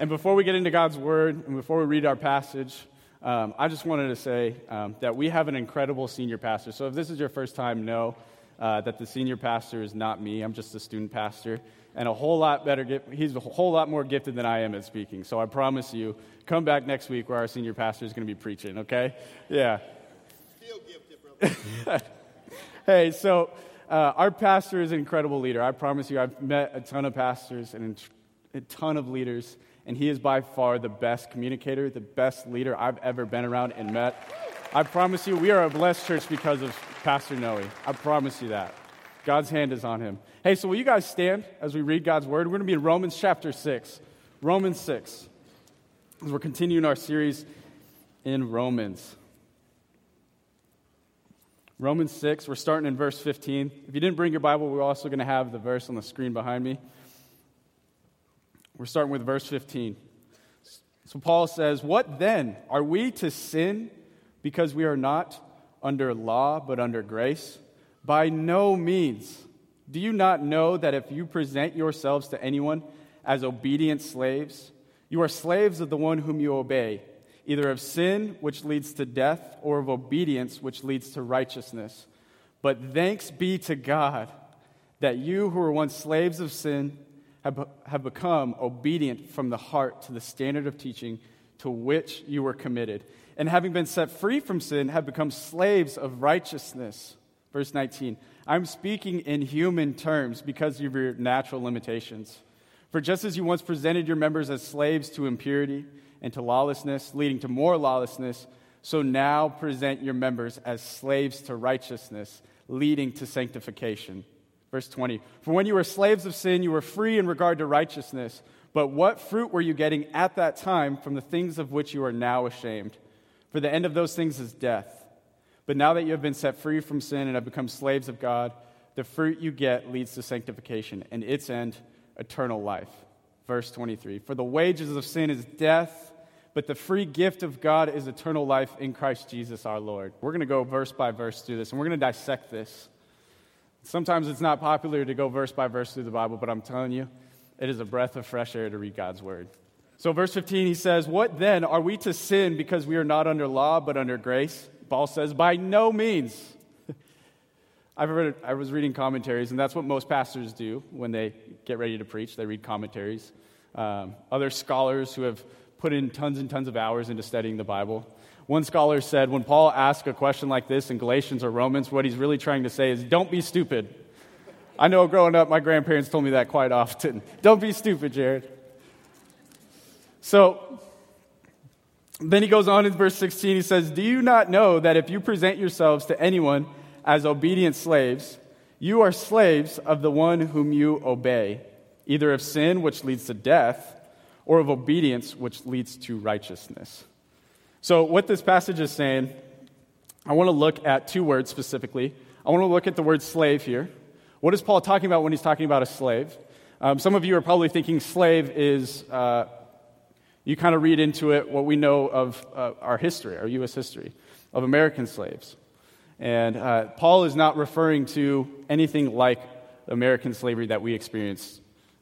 And before we get into God's word and before we read our passage, um, I just wanted to say um, that we have an incredible senior pastor. So if this is your first time, know uh, that the senior pastor is not me. I'm just a student pastor. And a whole lot better, he's a whole lot more gifted than I am at speaking. So I promise you, come back next week where our senior pastor is going to be preaching, okay? Yeah. Still gifted, brother. hey, so uh, our pastor is an incredible leader. I promise you, I've met a ton of pastors and a ton of leaders and he is by far the best communicator, the best leader I've ever been around and met. I promise you, we are a blessed church because of Pastor Noe. I promise you that. God's hand is on him. Hey, so will you guys stand as we read God's word? We're going to be in Romans chapter 6. Romans 6. As we're continuing our series in Romans. Romans 6, we're starting in verse 15. If you didn't bring your Bible, we're also going to have the verse on the screen behind me. We're starting with verse 15. So Paul says, What then? Are we to sin because we are not under law but under grace? By no means. Do you not know that if you present yourselves to anyone as obedient slaves, you are slaves of the one whom you obey, either of sin, which leads to death, or of obedience, which leads to righteousness? But thanks be to God that you who were once slaves of sin, have, have become obedient from the heart to the standard of teaching to which you were committed. And having been set free from sin, have become slaves of righteousness. Verse 19 I'm speaking in human terms because of your natural limitations. For just as you once presented your members as slaves to impurity and to lawlessness, leading to more lawlessness, so now present your members as slaves to righteousness, leading to sanctification. Verse 20 For when you were slaves of sin, you were free in regard to righteousness. But what fruit were you getting at that time from the things of which you are now ashamed? For the end of those things is death. But now that you have been set free from sin and have become slaves of God, the fruit you get leads to sanctification, and its end, eternal life. Verse 23 For the wages of sin is death, but the free gift of God is eternal life in Christ Jesus our Lord. We're going to go verse by verse through this, and we're going to dissect this. Sometimes it's not popular to go verse by verse through the Bible, but I'm telling you, it is a breath of fresh air to read God's word. So, verse 15, he says, What then? Are we to sin because we are not under law but under grace? Paul says, By no means. I've read, I was reading commentaries, and that's what most pastors do when they get ready to preach. They read commentaries. Um, other scholars who have put in tons and tons of hours into studying the Bible one scholar said when Paul asks a question like this in Galatians or Romans, what he's really trying to say is, don't be stupid. I know growing up, my grandparents told me that quite often. Don't be stupid, Jared. So then he goes on in verse 16. He says, Do you not know that if you present yourselves to anyone as obedient slaves, you are slaves of the one whom you obey, either of sin, which leads to death, or of obedience, which leads to righteousness? So, what this passage is saying, I want to look at two words specifically. I want to look at the word slave here. What is Paul talking about when he's talking about a slave? Um, some of you are probably thinking slave is, uh, you kind of read into it what we know of uh, our history, our U.S. history, of American slaves. And uh, Paul is not referring to anything like American slavery that we experienced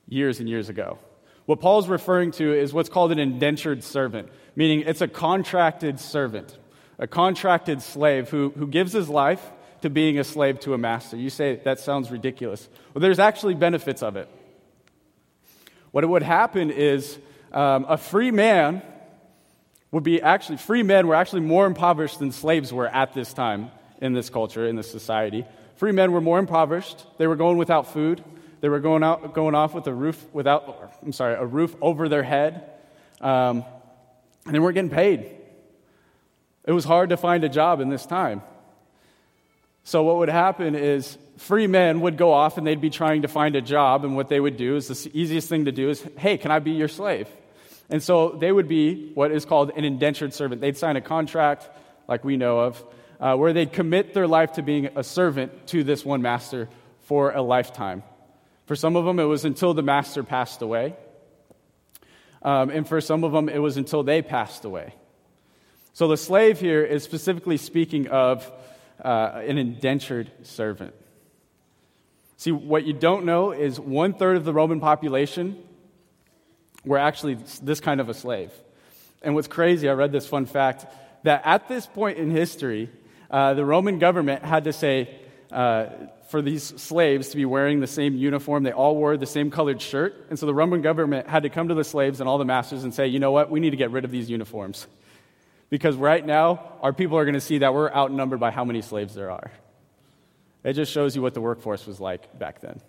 years and years ago. What Paul's referring to is what's called an indentured servant, meaning it's a contracted servant, a contracted slave who, who gives his life to being a slave to a master. You say that sounds ridiculous. Well, there's actually benefits of it. What would happen is um, a free man would be actually, free men were actually more impoverished than slaves were at this time in this culture, in this society. Free men were more impoverished. They were going without food. They were going, out, going off with a roof without, I'm sorry, a roof over their head. Um, and they weren't getting paid. It was hard to find a job in this time. So, what would happen is free men would go off and they'd be trying to find a job, and what they would do is the easiest thing to do is, hey, can I be your slave? And so they would be what is called an indentured servant. They'd sign a contract, like we know of, uh, where they'd commit their life to being a servant to this one master for a lifetime. For some of them, it was until the master passed away. Um, and for some of them, it was until they passed away. So the slave here is specifically speaking of uh, an indentured servant. See, what you don't know is one third of the Roman population were actually this kind of a slave. And what's crazy, I read this fun fact that at this point in history, uh, the Roman government had to say uh, for these slaves to be wearing the same uniform. They all wore the same colored shirt. And so the Roman government had to come to the slaves and all the masters and say, you know what, we need to get rid of these uniforms. Because right now, our people are going to see that we're outnumbered by how many slaves there are. It just shows you what the workforce was like back then.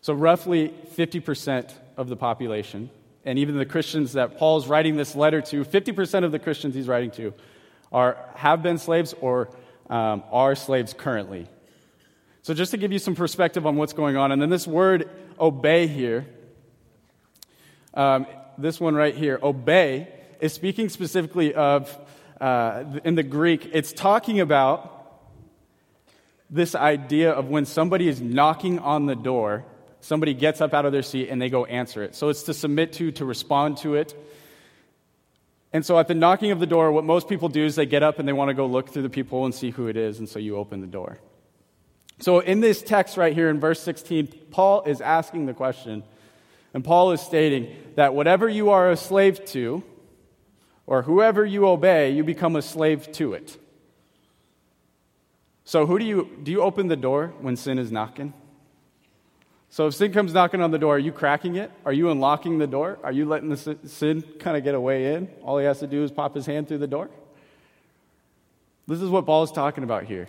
So, roughly 50% of the population, and even the Christians that Paul's writing this letter to, 50% of the Christians he's writing to are, have been slaves or um, are slaves currently. So, just to give you some perspective on what's going on, and then this word obey here, um, this one right here, obey, is speaking specifically of, uh, in the Greek, it's talking about this idea of when somebody is knocking on the door somebody gets up out of their seat and they go answer it. So it's to submit to, to respond to it. And so at the knocking of the door, what most people do is they get up and they want to go look through the people and see who it is, and so you open the door. So in this text right here in verse 16, Paul is asking the question, and Paul is stating that whatever you are a slave to, or whoever you obey, you become a slave to it. So who do you do you open the door when sin is knocking? So if sin comes knocking on the door, are you cracking it? Are you unlocking the door? Are you letting the sin kind of get a way in? All he has to do is pop his hand through the door? This is what Paul is talking about here.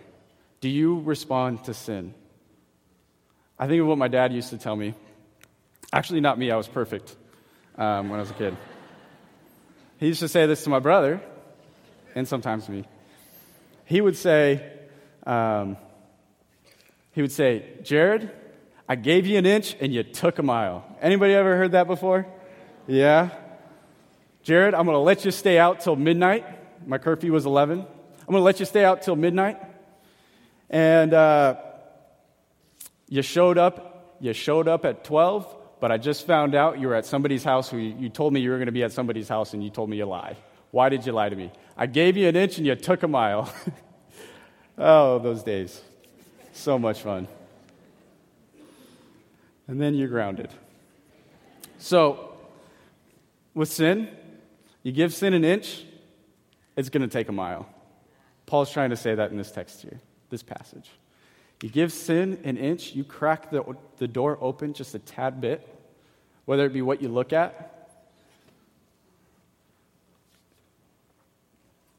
Do you respond to sin? I think of what my dad used to tell me. Actually, not me, I was perfect um, when I was a kid. He used to say this to my brother, and sometimes me. He would say, um, he would say, Jared, I gave you an inch and you took a mile. Anybody ever heard that before? Yeah? Jared, I'm going to let you stay out till midnight. My curfew was 11. I'm going to let you stay out till midnight. And uh, you showed up. You showed up at 12, but I just found out you were at somebody's house who you, told me you were going to be at somebody's house and you told me you lied. Why did you lie to me? I gave you an inch and you took a mile. oh, those days. So much fun and then you're grounded. So, with sin, you give sin an inch, it's going to take a mile. Paul's trying to say that in this text here, this passage. You give sin an inch, you crack the, the door open just a tad bit, whether it be what you look at.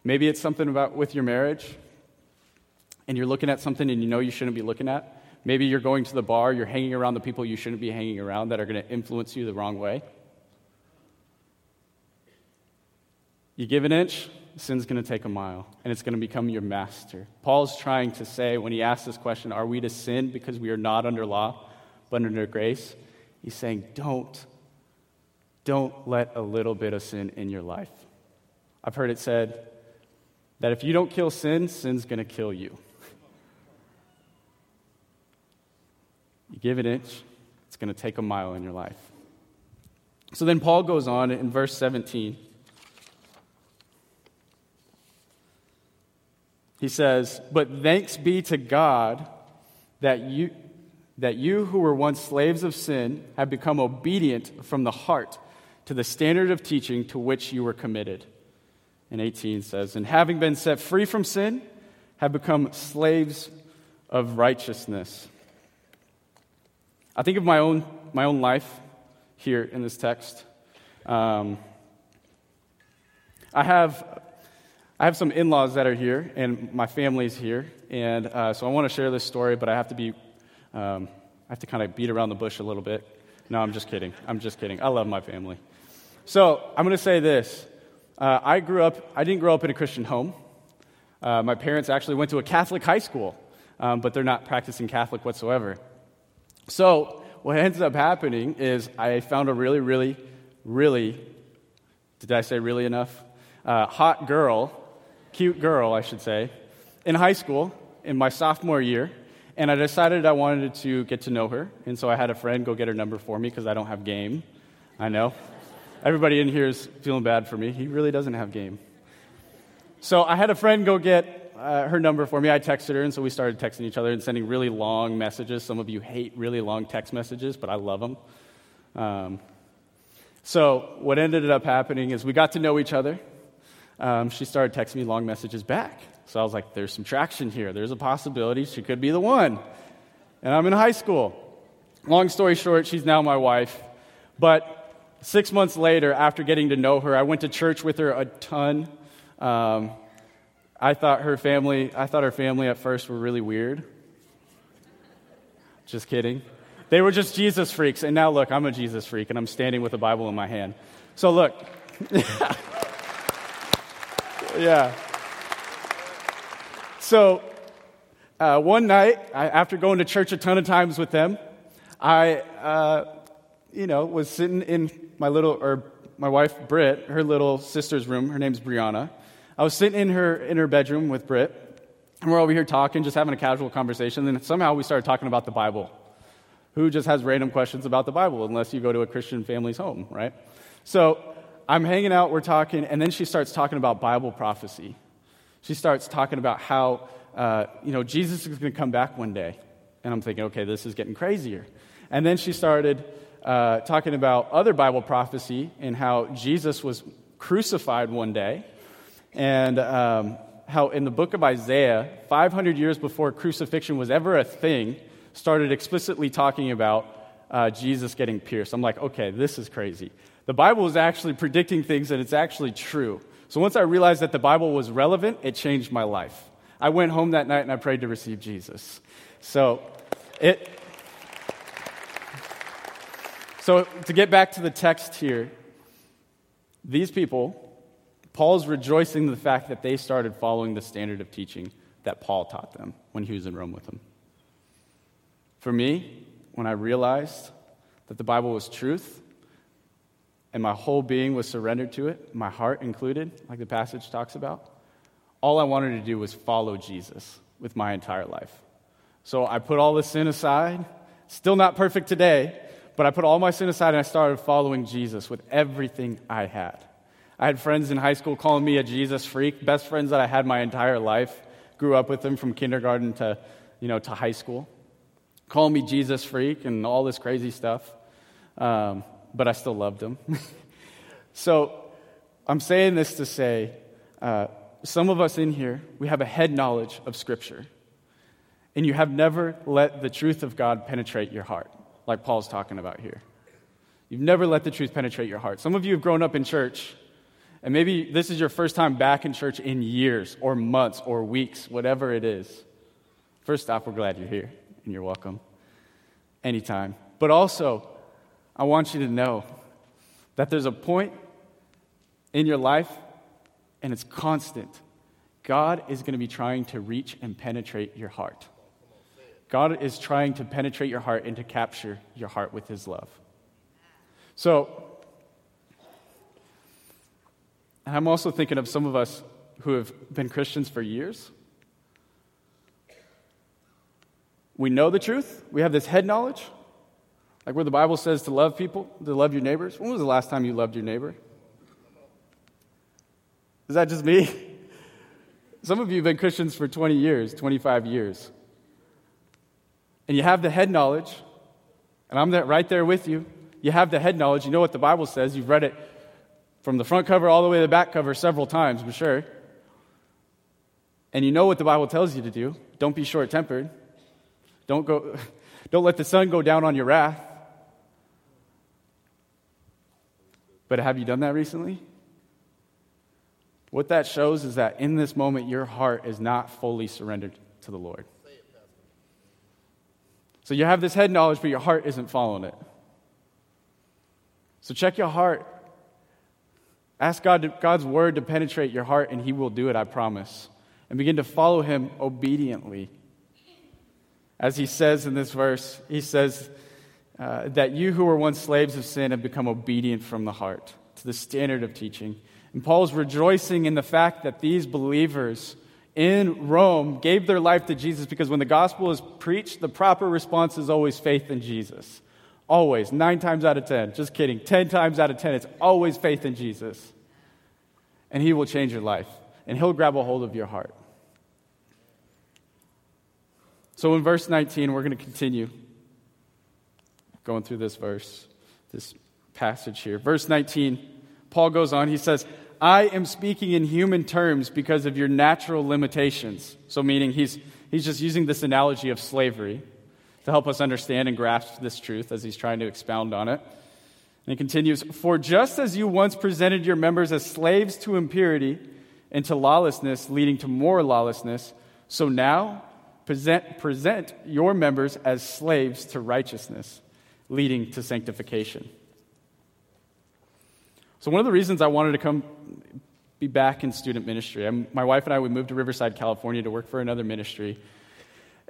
Maybe it's something about with your marriage, and you're looking at something and you know you shouldn't be looking at. Maybe you're going to the bar, you're hanging around the people you shouldn't be hanging around that are going to influence you the wrong way. You give an inch, sin's going to take a mile, and it's going to become your master. Paul's trying to say, when he asks this question, are we to sin because we are not under law, but under grace? He's saying, don't. Don't let a little bit of sin in your life. I've heard it said that if you don't kill sin, sin's going to kill you. You give an inch, it's going to take a mile in your life. So then Paul goes on in verse 17. He says, But thanks be to God that you, that you who were once slaves of sin have become obedient from the heart to the standard of teaching to which you were committed. And 18 says, And having been set free from sin, have become slaves of righteousness. I think of my own, my own life here in this text. Um, I have I have some in laws that are here, and my family's here. And uh, so I want to share this story, but I have to be, um, I have to kind of beat around the bush a little bit. No, I'm just kidding. I'm just kidding. I love my family. So I'm going to say this. Uh, I grew up, I didn't grow up in a Christian home. Uh, my parents actually went to a Catholic high school, um, but they're not practicing Catholic whatsoever. So, what ends up happening is I found a really, really, really, did I say really enough? Uh, hot girl, cute girl, I should say, in high school in my sophomore year. And I decided I wanted to get to know her. And so I had a friend go get her number for me because I don't have game. I know. Everybody in here is feeling bad for me. He really doesn't have game. So I had a friend go get uh, her number for me. I texted her, and so we started texting each other and sending really long messages. Some of you hate really long text messages, but I love them. Um, so, what ended up happening is we got to know each other. Um, she started texting me long messages back. So I was like, there's some traction here. There's a possibility she could be the one. And I'm in high school. Long story short, she's now my wife. But six months later, after getting to know her, I went to church with her a ton. Um, I thought her family, I thought her family at first were really weird. Just kidding. They were just Jesus freaks. And now look, I'm a Jesus freak and I'm standing with a Bible in my hand. So look. yeah. So uh, one night, I, after going to church a ton of times with them, I, uh, you know, was sitting in my little, or my wife Britt, her little sister's room. Her name's Brianna. I was sitting in her in her bedroom with Britt, and we're over here talking, just having a casual conversation. And somehow we started talking about the Bible. Who just has random questions about the Bible, unless you go to a Christian family's home, right? So I'm hanging out, we're talking, and then she starts talking about Bible prophecy. She starts talking about how, uh, you know, Jesus is going to come back one day. And I'm thinking, okay, this is getting crazier. And then she started uh, talking about other Bible prophecy and how Jesus was crucified one day. And um, how in the book of Isaiah, 500 years before crucifixion was ever a thing, started explicitly talking about uh, Jesus getting pierced. I'm like, okay, this is crazy. The Bible is actually predicting things and it's actually true. So once I realized that the Bible was relevant, it changed my life. I went home that night and I prayed to receive Jesus. So it. So to get back to the text here, these people, Paul's rejoicing in the fact that they started following the standard of teaching that Paul taught them when he was in Rome with them. For me, when I realized that the Bible was truth, and my whole being was surrendered to it, my heart included, like the passage talks about, all I wanted to do was follow Jesus with my entire life. So I put all the sin aside, still not perfect today, but I put all my sin aside and I started following Jesus with everything I had. I had friends in high school calling me a Jesus freak, best friends that I had my entire life. Grew up with them from kindergarten to, you know, to high school. Calling me Jesus freak and all this crazy stuff. Um, but I still loved them. so I'm saying this to say uh, some of us in here, we have a head knowledge of Scripture, and you have never let the truth of God penetrate your heart, like Paul's talking about here. You've never let the truth penetrate your heart. Some of you have grown up in church, and maybe this is your first time back in church in years, or months, or weeks, whatever it is. First off, we're glad you're here, and you're welcome anytime. But also, I want you to know that there's a point in your life, and it's constant. God is going to be trying to reach and penetrate your heart. God is trying to penetrate your heart and to capture your heart with his love. So, I'm also thinking of some of us who have been Christians for years. We know the truth, we have this head knowledge, like where the Bible says to love people, to love your neighbors. When was the last time you loved your neighbor? Is that just me? Some of you have been Christians for 20 years, 25 years. And you have the head knowledge, and I'm right there with you. You have the head knowledge. You know what the Bible says. You've read it from the front cover all the way to the back cover several times, I'm sure. And you know what the Bible tells you to do. Don't be short tempered. Don't, go, don't let the sun go down on your wrath. But have you done that recently? What that shows is that in this moment, your heart is not fully surrendered to the Lord. So you have this head knowledge, but your heart isn't following it. So check your heart. Ask God to, God's word to penetrate your heart, and He will do it, I promise. And begin to follow Him obediently. As He says in this verse, He says, uh, that you who were once slaves of sin have become obedient from the heart to the standard of teaching. And Paul's rejoicing in the fact that these believers in Rome gave their life to Jesus because when the gospel is preached, the proper response is always faith in Jesus. Always. Nine times out of ten. Just kidding. Ten times out of ten, it's always faith in Jesus. And he will change your life, and he'll grab a hold of your heart. So in verse 19, we're going to continue going through this verse. this passage here. Verse 19, Paul goes on, he says, I am speaking in human terms because of your natural limitations. So, meaning he's, he's just using this analogy of slavery to help us understand and grasp this truth as he's trying to expound on it. And he continues For just as you once presented your members as slaves to impurity and to lawlessness, leading to more lawlessness, so now present, present your members as slaves to righteousness, leading to sanctification. So, one of the reasons I wanted to come be back in student ministry, I'm, my wife and I, we moved to Riverside, California to work for another ministry.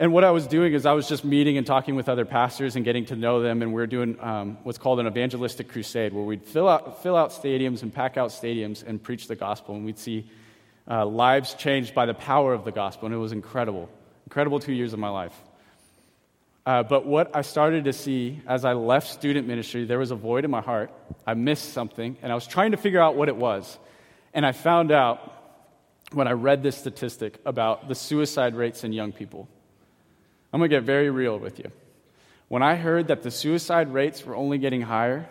And what I was doing is I was just meeting and talking with other pastors and getting to know them, and we are doing um, what's called an evangelistic crusade, where we'd fill out, fill out stadiums and pack out stadiums and preach the gospel, and we'd see uh, lives changed by the power of the gospel, and it was incredible. Incredible two years of my life. Uh, but what I started to see as I left student ministry, there was a void in my heart. I missed something, and I was trying to figure out what it was. And I found out when I read this statistic about the suicide rates in young people. I'm going to get very real with you. When I heard that the suicide rates were only getting higher,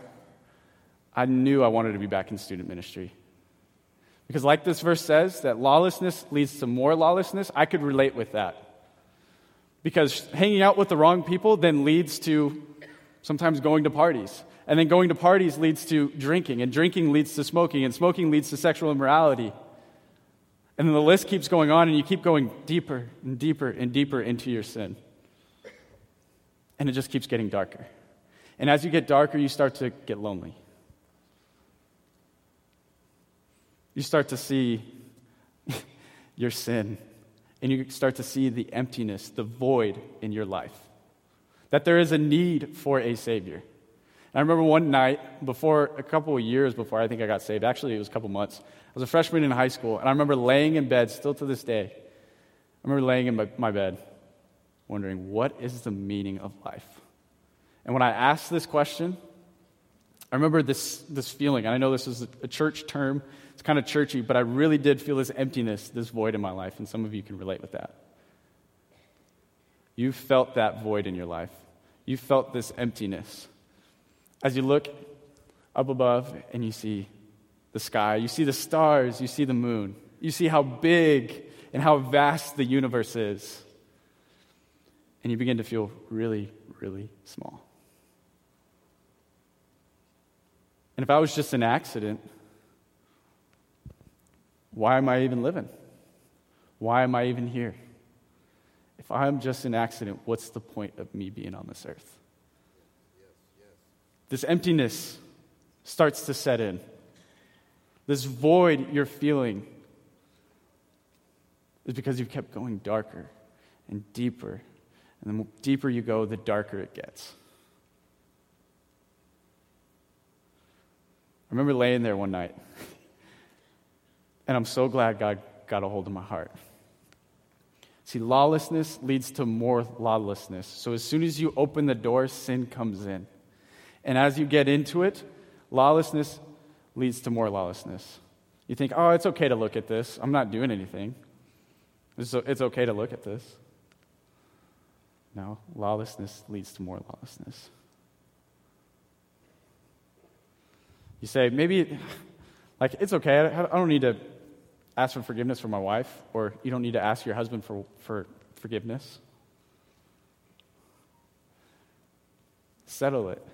I knew I wanted to be back in student ministry. Because, like this verse says, that lawlessness leads to more lawlessness, I could relate with that. Because hanging out with the wrong people then leads to sometimes going to parties. And then going to parties leads to drinking, and drinking leads to smoking, and smoking leads to sexual immorality. And then the list keeps going on, and you keep going deeper and deeper and deeper into your sin and it just keeps getting darker. And as you get darker, you start to get lonely. You start to see your sin, and you start to see the emptiness, the void in your life. That there is a need for a Savior. And I remember one night, before a couple of years before I think I got saved, actually, it was a couple months. I was a freshman in high school, and I remember laying in bed, still to this day. I remember laying in my, my bed, wondering, what is the meaning of life? And when I asked this question, I remember this, this feeling, and I know this is a church term, it's kind of churchy, but I really did feel this emptiness, this void in my life, and some of you can relate with that. You felt that void in your life. You felt this emptiness. As you look up above and you see the sky, you see the stars, you see the moon, you see how big and how vast the universe is and you begin to feel really, really small. And if I was just an accident, why am I even living? Why am I even here? If I'm just an accident, what's the point of me being on this earth? This emptiness starts to set in. This void you're feeling is because you've kept going darker and deeper and the deeper you go, the darker it gets. I remember laying there one night, and I'm so glad God got a hold of my heart. See, lawlessness leads to more lawlessness. So as soon as you open the door, sin comes in. And as you get into it, lawlessness leads to more lawlessness. You think, oh, it's okay to look at this. I'm not doing anything. It's, it's okay to look at this. Lawlessness leads to more lawlessness. You say, maybe, like, it's okay. I don't need to ask for forgiveness for my wife, or you don't need to ask your husband for, for forgiveness. Settle it.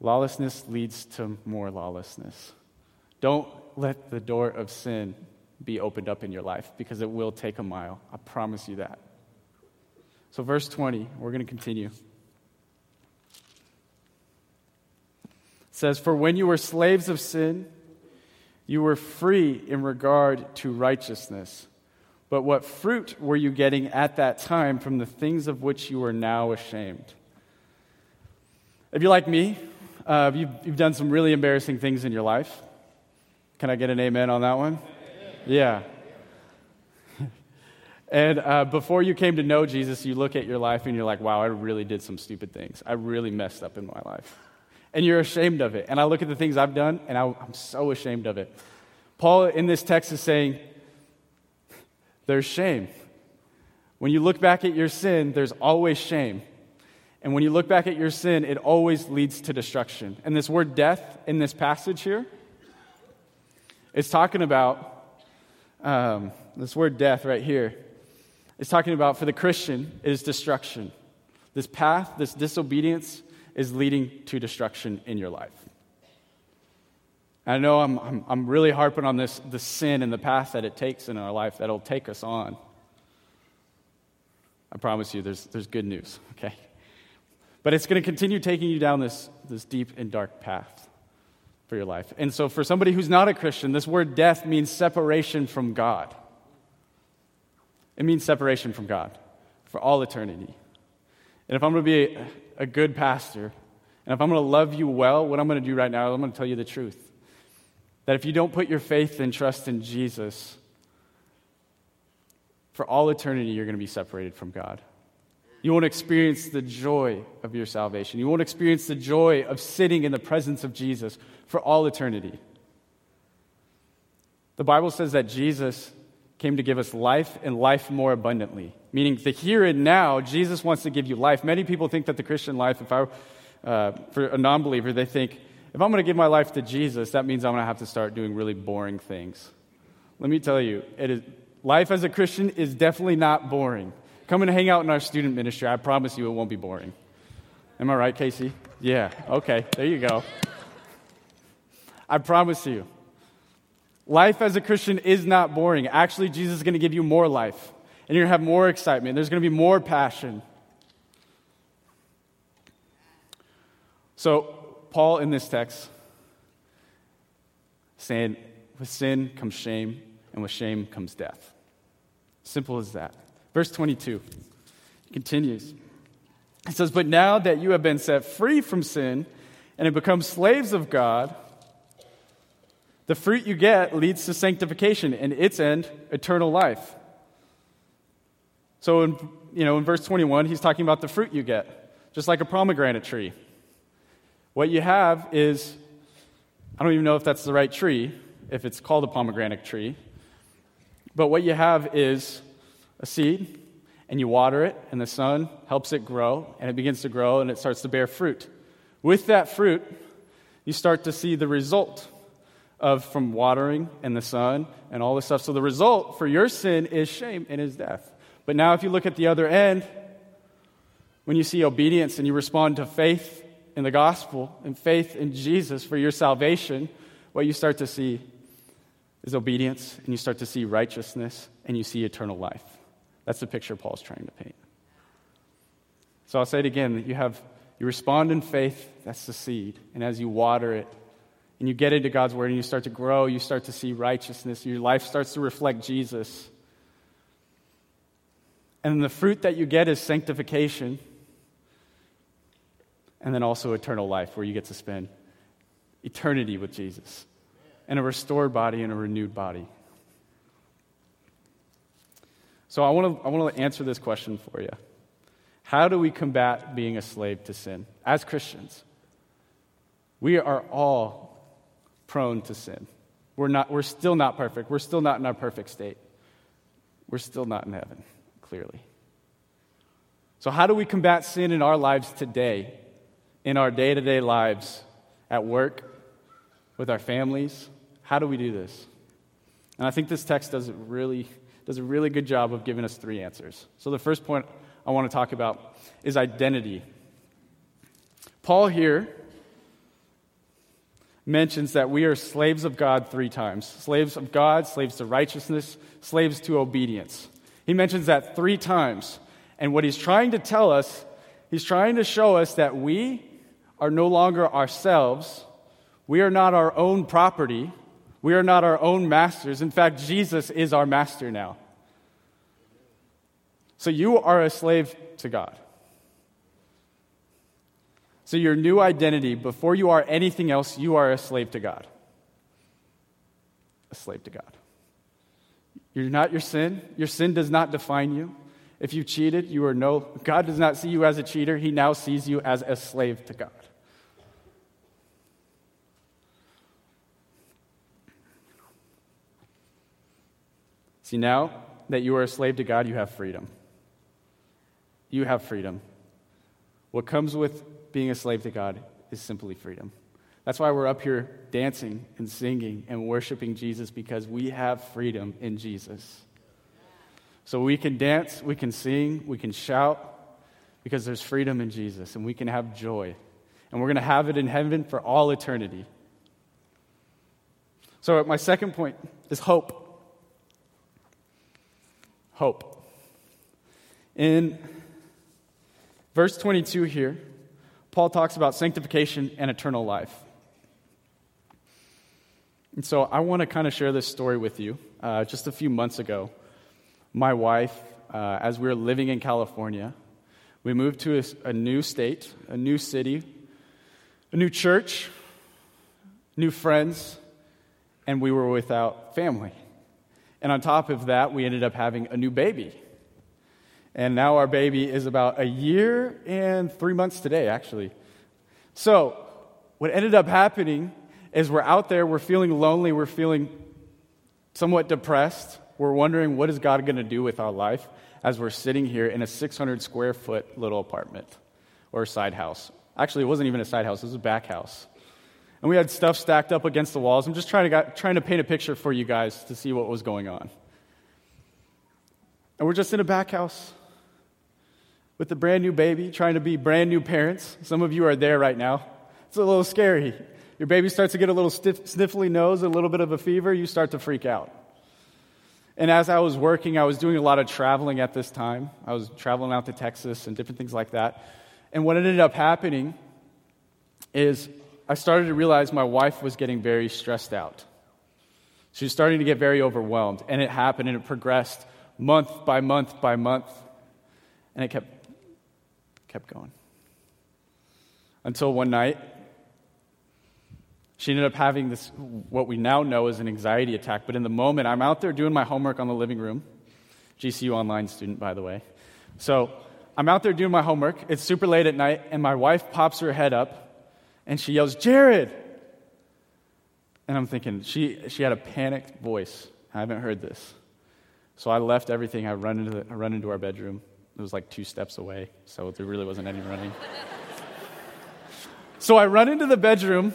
Lawlessness leads to more lawlessness. Don't let the door of sin be opened up in your life because it will take a mile. I promise you that. So, verse 20, we're going to continue. It says, For when you were slaves of sin, you were free in regard to righteousness. But what fruit were you getting at that time from the things of which you are now ashamed? If you're like me, uh, you've, you've done some really embarrassing things in your life. Can I get an amen on that one? Yeah. and uh, before you came to know Jesus, you look at your life and you're like, wow, I really did some stupid things. I really messed up in my life. And you're ashamed of it. And I look at the things I've done and I'm so ashamed of it. Paul in this text is saying, there's shame. When you look back at your sin, there's always shame. And when you look back at your sin, it always leads to destruction. And this word death in this passage here, it's talking about um, this word death right here is talking about for the Christian, it is destruction. This path, this disobedience, is leading to destruction in your life. I know I'm, I'm, I'm really harping on this the sin and the path that it takes in our life that'll take us on. I promise you, there's, there's good news, okay? But it's going to continue taking you down this, this deep and dark path for your life. And so, for somebody who's not a Christian, this word death means separation from God. It means separation from God for all eternity. And if I'm going to be a, good pastor, and if I'm going to love you well, what I'm going to do right now, is I'm going to tell you the truth. That if you don't put your faith and trust in Jesus, for all eternity, you're going to be separated from God. You won't experience the joy of your salvation. You won't experience the joy of sitting in the presence of Jesus for all eternity. The Bible says that Jesus came to give us life and life more abundantly, meaning the here and now, Jesus wants to give you life. Many people think that the Christian life, if I, uh, for a non believer, they think, if I'm going to give my life to Jesus, that means I'm going to have to start doing really boring things. Let me tell you, it is, life as a Christian is definitely not boring. Come and hang out in our student ministry. I promise you it won't be boring. Am I right, Casey? Yeah, okay, there you go. I promise you. Life as a Christian is not boring. Actually, Jesus is going to give you more life, and you're going to have more excitement. There's going to be more passion. So, Paul in this text saying, with sin comes shame, and with shame comes death. Simple as that. Verse 22 continues. It says, But now that you have been set free from sin and have become slaves of God, the fruit you get leads to sanctification and its end, eternal life. So, in, you know, in verse 21, he's talking about the fruit you get, just like a pomegranate tree. What you have is, I don't even know if that's the right tree, if it's called a pomegranate tree, but what you have is a seed, and you water it, and the sun helps it grow, and it begins to grow, and it starts to bear fruit. With that fruit, you start to see the result of from watering and the sun and all this stuff. So the result for your sin is shame and is death. But now, if you look at the other end, when you see obedience and you respond to faith in the gospel and faith in Jesus for your salvation, what you start to see is obedience, and you start to see righteousness, and you see eternal life. That's the picture Paul's trying to paint. So I'll say it again you have you respond in faith, that's the seed. And as you water it and you get into God's word and you start to grow, you start to see righteousness, your life starts to reflect Jesus. And the fruit that you get is sanctification. And then also eternal life, where you get to spend eternity with Jesus and a restored body and a renewed body. So I want to I want to answer this question for you. How do we combat being a slave to sin as Christians? We are all prone to sin. We're, not, we're still not perfect. We're still not in our perfect state. We're still not in heaven, clearly. So, how do we combat sin in our lives today, in our day to day lives, at work, with our families? How do we do this? And I think this text does it really does a really good job of giving us three answers. So, the first point I want to talk about is identity. Paul here mentions that we are slaves of God three times slaves of God, slaves to righteousness, slaves to obedience. He mentions that three times. And what he's trying to tell us, he's trying to show us that we are no longer ourselves, we are not our own property, we are not our own masters. In fact, Jesus is our master now. So you are a slave to God. So, your new identity, before you are anything else, you are a slave to God. A slave to God. You're not your sin. Your sin does not define you. If you cheated, you are no, God does not see you as a cheater. He now sees you as a slave to God. See, now that you are a slave to God, you have freedom. You have freedom. What comes with being a slave to God is simply freedom. That's why we're up here dancing and singing and worshiping Jesus because we have freedom in Jesus. So we can dance, we can sing, we can shout because there's freedom in Jesus and we can have joy. And we're going to have it in heaven for all eternity. So, my second point is hope. Hope. In verse 22 here, Paul talks about sanctification and eternal life. And so I want to kind of share this story with you. Uh, just a few months ago, my wife, uh, as we were living in California, we moved to a, a new state, a new city, a new church, new friends, and we were without family. And on top of that, we ended up having a new baby. And now our baby is about a year and three months today, actually. So, what ended up happening is we're out there, we're feeling lonely, we're feeling somewhat depressed. We're wondering what is God going to do with our life as we're sitting here in a 600 square foot little apartment or side house. Actually, it wasn't even a side house, it was a back house. And we had stuff stacked up against the walls. I'm just trying to, trying to paint a picture for you guys to see what was going on. And we're just in a back house with a brand new baby, trying to be brand new parents. Some of you are there right now. It's a little scary. Your baby starts to get a little sniffly nose, a little bit of a fever, you start to freak out. And as I was working, I was doing a lot of traveling at this time. I was traveling out to Texas and different things like that. And what ended up happening is I started to realize my wife was getting very stressed out. She was starting to get very overwhelmed. And it happened and it progressed month by month by month. And it kept, kept going. Until one night, she ended up having this, what we now know as an anxiety attack. But in the moment, I'm out there doing my homework on the living room. GCU online student, by the way. So I'm out there doing my homework. It's super late at night, and my wife pops her head up and she yells, Jared! And I'm thinking, she, she had a panicked voice. I haven't heard this. So I left everything. I run into, the, I run into our bedroom. It was like two steps away, so there really wasn't any running. so I run into the bedroom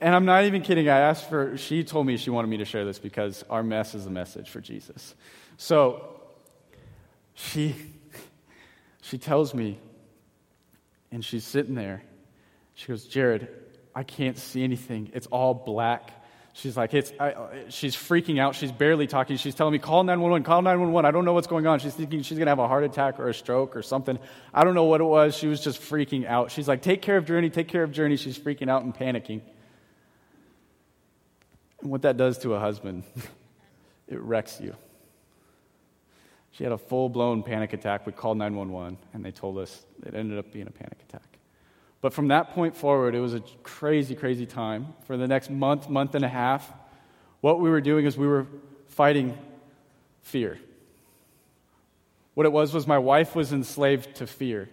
and I'm not even kidding. I asked for, she told me she wanted me to share this because our mess is a message for Jesus. So she, she tells me, and she's sitting there. She goes, Jared, I can't see anything. It's all black. She's like, it's, I, she's freaking out. She's barely talking. She's telling me, call 911, call 911. I don't know what's going on. She's thinking she's going to have a heart attack or a stroke or something. I don't know what it was. She was just freaking out. She's like, take care of Journey, take care of Journey. She's freaking out and panicking. And what that does to a husband, it wrecks you. She had a full blown panic attack. We called 911, and they told us it ended up being a panic attack. But from that point forward, it was a crazy, crazy time. For the next month, month and a half, what we were doing is we were fighting fear. What it was was my wife was enslaved to fear.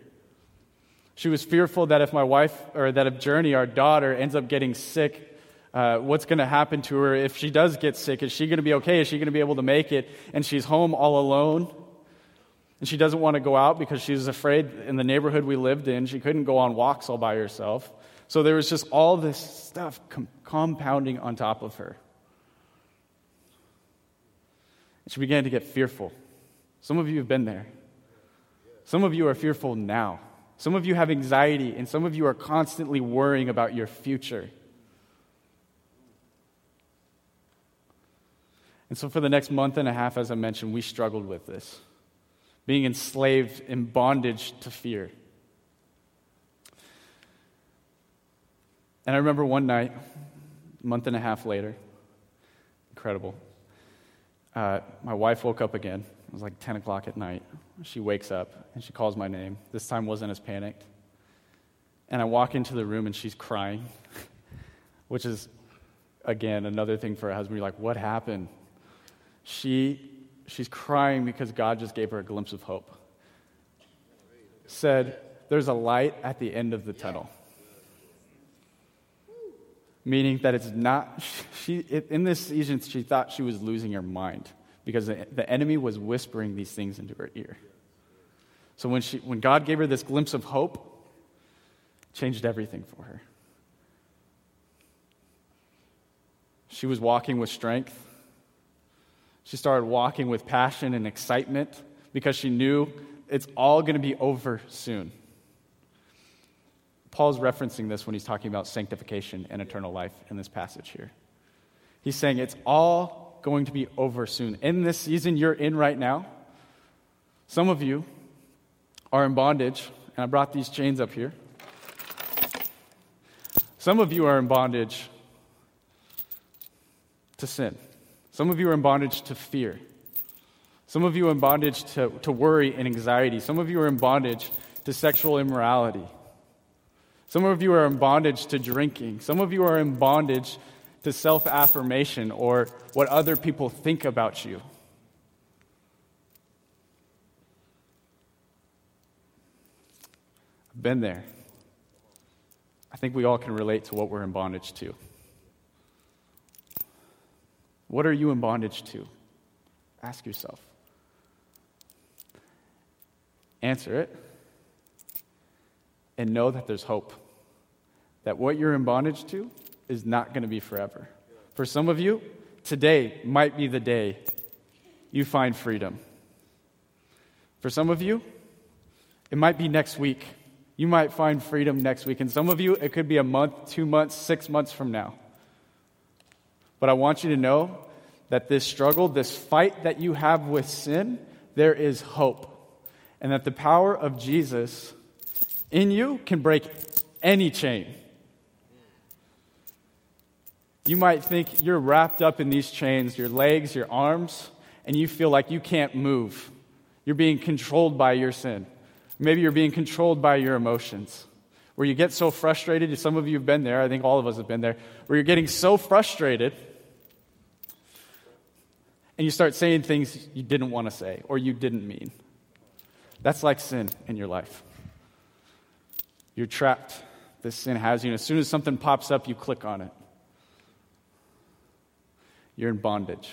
She was fearful that if my wife, or that if Journey, our daughter, ends up getting sick uh, what's going to happen to her if she does get sick. Is she going to be okay? Is she going to be able to make it? And she's home all alone. And she doesn't want to go out because she's afraid in the neighborhood we lived in. She couldn't go on walks all by herself. So there was just all this stuff com- compounding on top of her. And she began to get fearful. Some of you have been there. Some of you are fearful now. Some of you have anxiety, and some of you are constantly worrying about your future. And so, for the next month and a half, as I mentioned, we struggled with this being enslaved in bondage to fear. And I remember one night, a month and a half later, incredible. Uh, my wife woke up again. It was like 10 o'clock at night. She wakes up and she calls my name. This time wasn't as panicked. And I walk into the room and she's crying, which is, again, another thing for a husband. You're like, what happened? She, she's crying because God just gave her a glimpse of hope. Said, There's a light at the end of the tunnel. Meaning that it's not, she, in this season, she thought she was losing her mind because the, enemy was whispering these things into her ear. So when, she, when God gave her this glimpse of hope, changed everything for her. She was walking with strength. She started walking with passion and excitement because she knew it's all going to be over soon. Paul's referencing this when he's talking about sanctification and eternal life in this passage here. He's saying it's all going to be over soon. In this season you're in right now, some of you are in bondage, and I brought these chains up here. Some of you are in bondage to sin. Some of you are in bondage to fear. Some of you are in bondage to, to worry and anxiety. Some of you are in bondage to sexual immorality. Some of you are in bondage to drinking. Some of you are in bondage to self affirmation or what other people think about you. I've been there. I think we all can relate to what we're in bondage to. What are you in bondage to? Ask yourself. Answer it. And know that there's hope. That what you're in bondage to is not going to be forever. For some of you, today might be the day you find freedom. For some of you, it might be next week. You might find freedom next week. And some of you, it could be a month, two months, six months from now. But I want you to know that this struggle, this fight that you have with sin, there is hope. And that the power of Jesus in you can break any chain. You might think you're wrapped up in these chains, your legs, your arms, and you feel like you can't move. You're being controlled by your sin. Maybe you're being controlled by your emotions where you get so frustrated. Some of you have been there. I think all of us have been there. Where you're getting so frustrated and you start saying things you didn't want to say or you didn't mean. That's like sin in your life. You're trapped. This sin has you. And as soon as something pops up, you click on it. You're in bondage.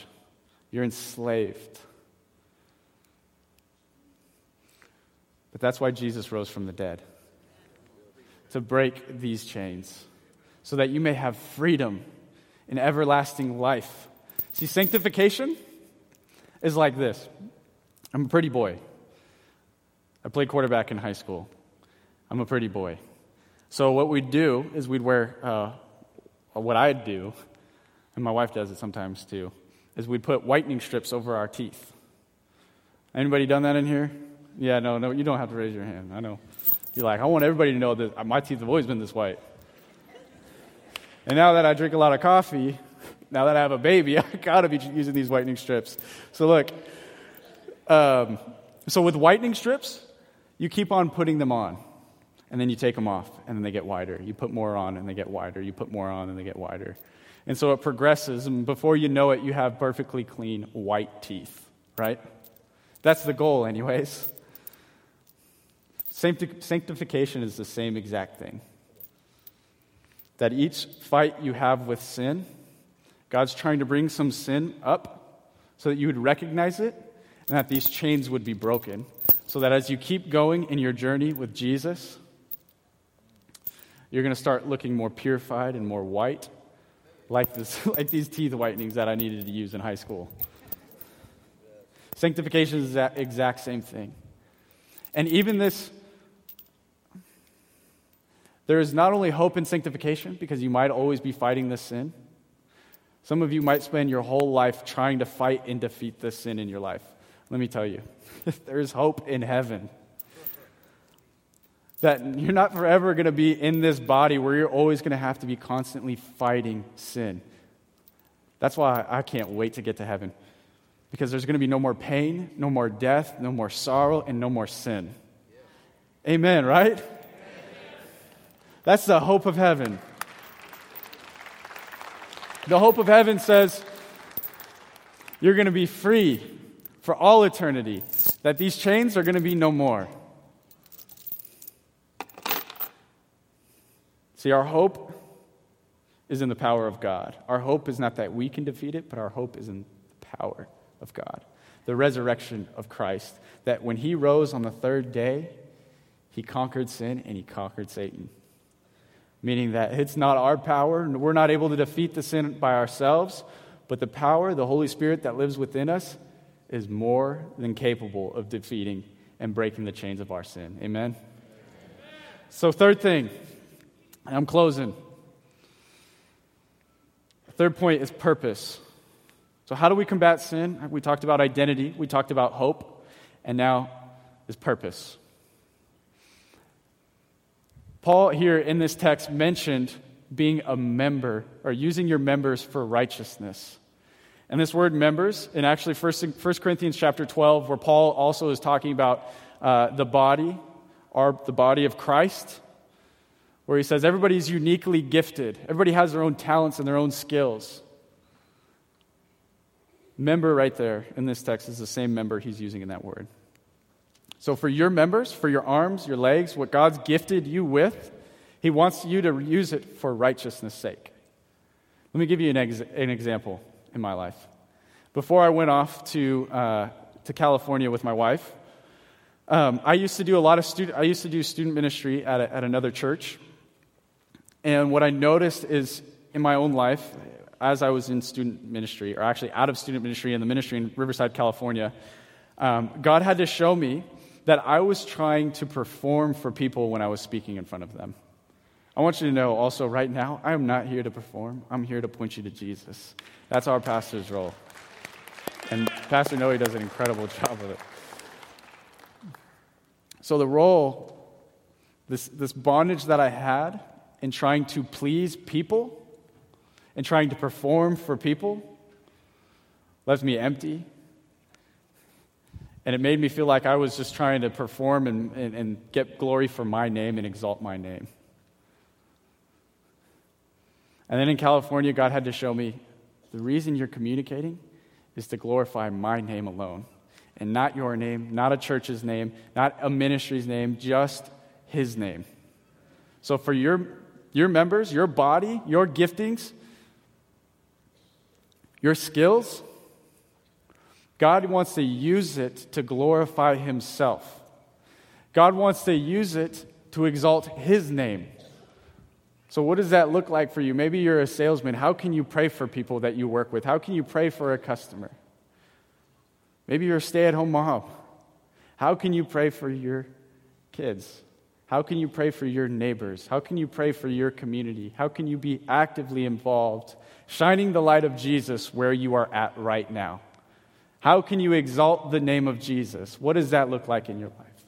You're enslaved. But that's why Jesus rose from the dead to break these chains so that you may have freedom in everlasting life. See, sanctification is like this I'm a pretty boy. I played quarterback in high school. I'm a pretty boy. So, what we'd do is we'd wear, uh, what I'd do, and my wife does it sometimes too, is we'd put whitening strips over our teeth. Anybody done that in here? Yeah, no, no, you don't have to raise your hand. I know. You're like, I want everybody to know that my teeth have always been this white. And now that I drink a lot of coffee, now that I have a baby, I gotta be using these whitening strips. So look, um, so with whitening strips, you keep on putting them on, and then you take them off, and then they get wider. You put more on, and they get wider. You put more on, and they get wider. And so it progresses, and before you know it, you have perfectly clean white teeth, right? That's the goal, anyways. Sanctification is the same exact thing. That each fight you have with sin, God's trying to bring some sin up so that you would recognize it and that these chains would be broken. So that as you keep going in your journey with Jesus, you're going to start looking more purified and more white, like, this, like these teeth whitenings that I needed to use in high school. Sanctification is that exact same thing. And even this, there is not only hope in sanctification, because you might always be fighting this sin some of you might spend your whole life trying to fight and defeat this sin in your life. Let me tell you, there's hope in heaven. That you're not forever going to be in this body where you're always going to have to be constantly fighting sin. That's why I can't wait to get to heaven. Because there's going to be no more pain, no more death, no more sorrow, and no more sin. Amen, right? That's the hope of heaven. The hope of heaven says you're going to be free for all eternity, that these chains are going to be no more. See, our hope is in the power of God. Our hope is not that we can defeat it, but our hope is in the power of God. the resurrection of Christ. That when he rose on the third day, he conquered sin and he conquered Satan. Meaning that it's not our power, we're not able to defeat the sin by ourselves, but the power, the Holy Spirit that lives within us, is more than capable of defeating and breaking the chains of our sin. Amen? So, third thing, I'm closing. Third point is purpose. So, how do we combat sin? We talked about identity, we talked about hope, and now is purpose. Paul, here in this text, mentioned being a member or using your members for righteousness. And this word members, in actually 1 Corinthians chapter 12, where Paul also is talking about uh, the body, our, the body of Christ, where he says everybody's uniquely gifted, everybody has their own talents and their own skills. Member right there in this text is the same member he's using in that word. So, for your members, for your arms, your legs, what God's gifted you with, he wants you to use it for righteousness' sake. Let me give you an, ex- an example in my life. Before I went off to, uh, to California with my wife, um, I used to do a lot of student. I used to do student ministry at, a, at another church, and what I noticed is in my own life, as I was in student ministry, or actually out of student ministry in the ministry in Riverside, California, um, God had to show me that I was trying to perform for people when I was speaking in front of them. I want you to know also right now, I am not here to perform. I'm here to point you to Jesus. That's our pastor's role. And Pastor Noe does an incredible job of it. So, the role, this, this bondage that I had in trying to please people and trying to perform for people left me empty. And it made me feel like I was just trying to perform and, and, and get glory for my name and exalt my name. And then in California, God had to show me the reason you're communicating is to glorify my name alone and not your name, not a church's name, not a ministry's name, just his name. So for your, your members, your body, your giftings, your skills, God wants to use it to glorify himself. God wants to use it to exalt his name. So, what does that look like for you? Maybe you're a salesman. How can you pray for people that you work with? How can you pray for a customer? Maybe you're a stay at home mom. How can you pray for your kids? How can you pray for your neighbors? How can you pray for your community? How can you be actively involved, shining the light of Jesus where you are at right now? How can you exalt the name of Jesus? What does that look like in your life?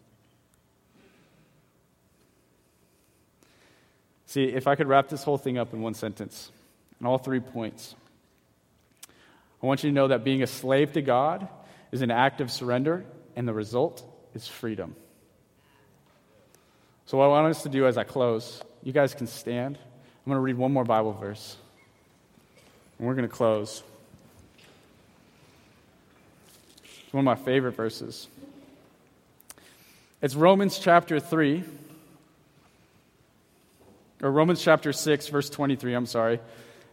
See, if I could wrap this whole thing up in one sentence, in all three points, I want you to know that being a slave to God is an act of surrender, and the result is freedom. So, what I want us to do as I close, you guys can stand. I'm going to read one more Bible verse, and we're going to close. It's one of my favorite verses. It's Romans chapter 3 or Romans chapter 6, verse 23, I'm sorry.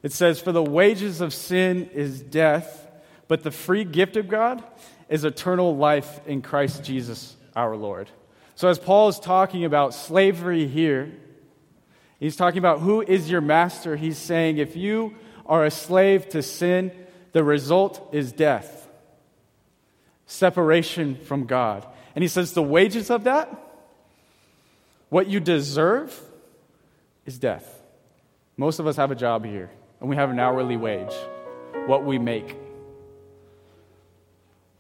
It says, For the wages of sin is death, but the free gift of God is eternal life in Christ Jesus our Lord. So, as Paul is talking about slavery here, he's talking about who is your master. He's saying, if you are a slave to sin, the result is death, separation from God. And he says, the wages of that, what you deserve, is death. Most of us have a job here, and we have an hourly wage, what we make.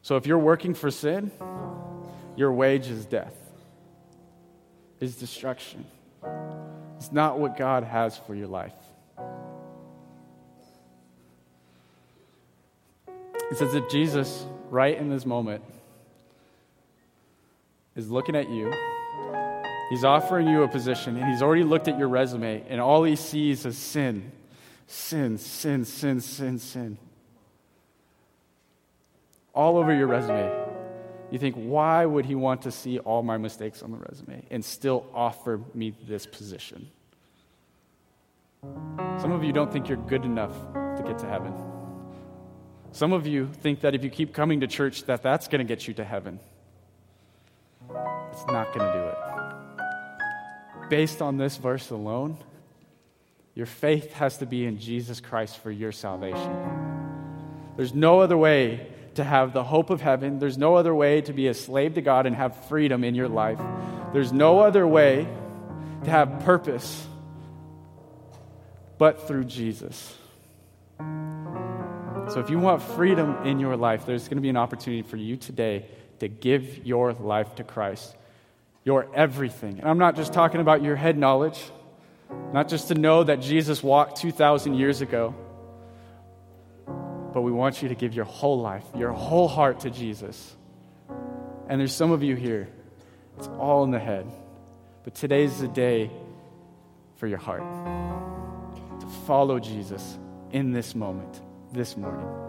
So if you're working for sin, your wage is death, is destruction. It's not what God has for your life. It's says that Jesus, right in this moment, is looking at you He's offering you a position, and he's already looked at your resume, and all he sees is sin. Sin, sin, sin, sin, sin. All over your resume. You think, why would he want to see all my mistakes on the resume and still offer me this position? Some of you don't think you're good enough to get to heaven. Some of you think that if you keep coming to church that that's going to get you to heaven. It's not going to do it. Based on this verse alone, your faith has to be in Jesus Christ for your salvation. There's no other way to have the hope of heaven. There's no other way to be a slave to God and have freedom in your life. There's no other way to have purpose but through Jesus. So, if you want freedom in your life, there's going to be an opportunity for you today to give your life to Christ, your everything. And I'm not just talking about your head knowledge, not just to know that Jesus walked 2,000 years ago, but we want you to give your whole life, your whole heart to Jesus. And there's some of you here, it's all in the head. But today's the day for your heart to follow Jesus in this moment, this morning.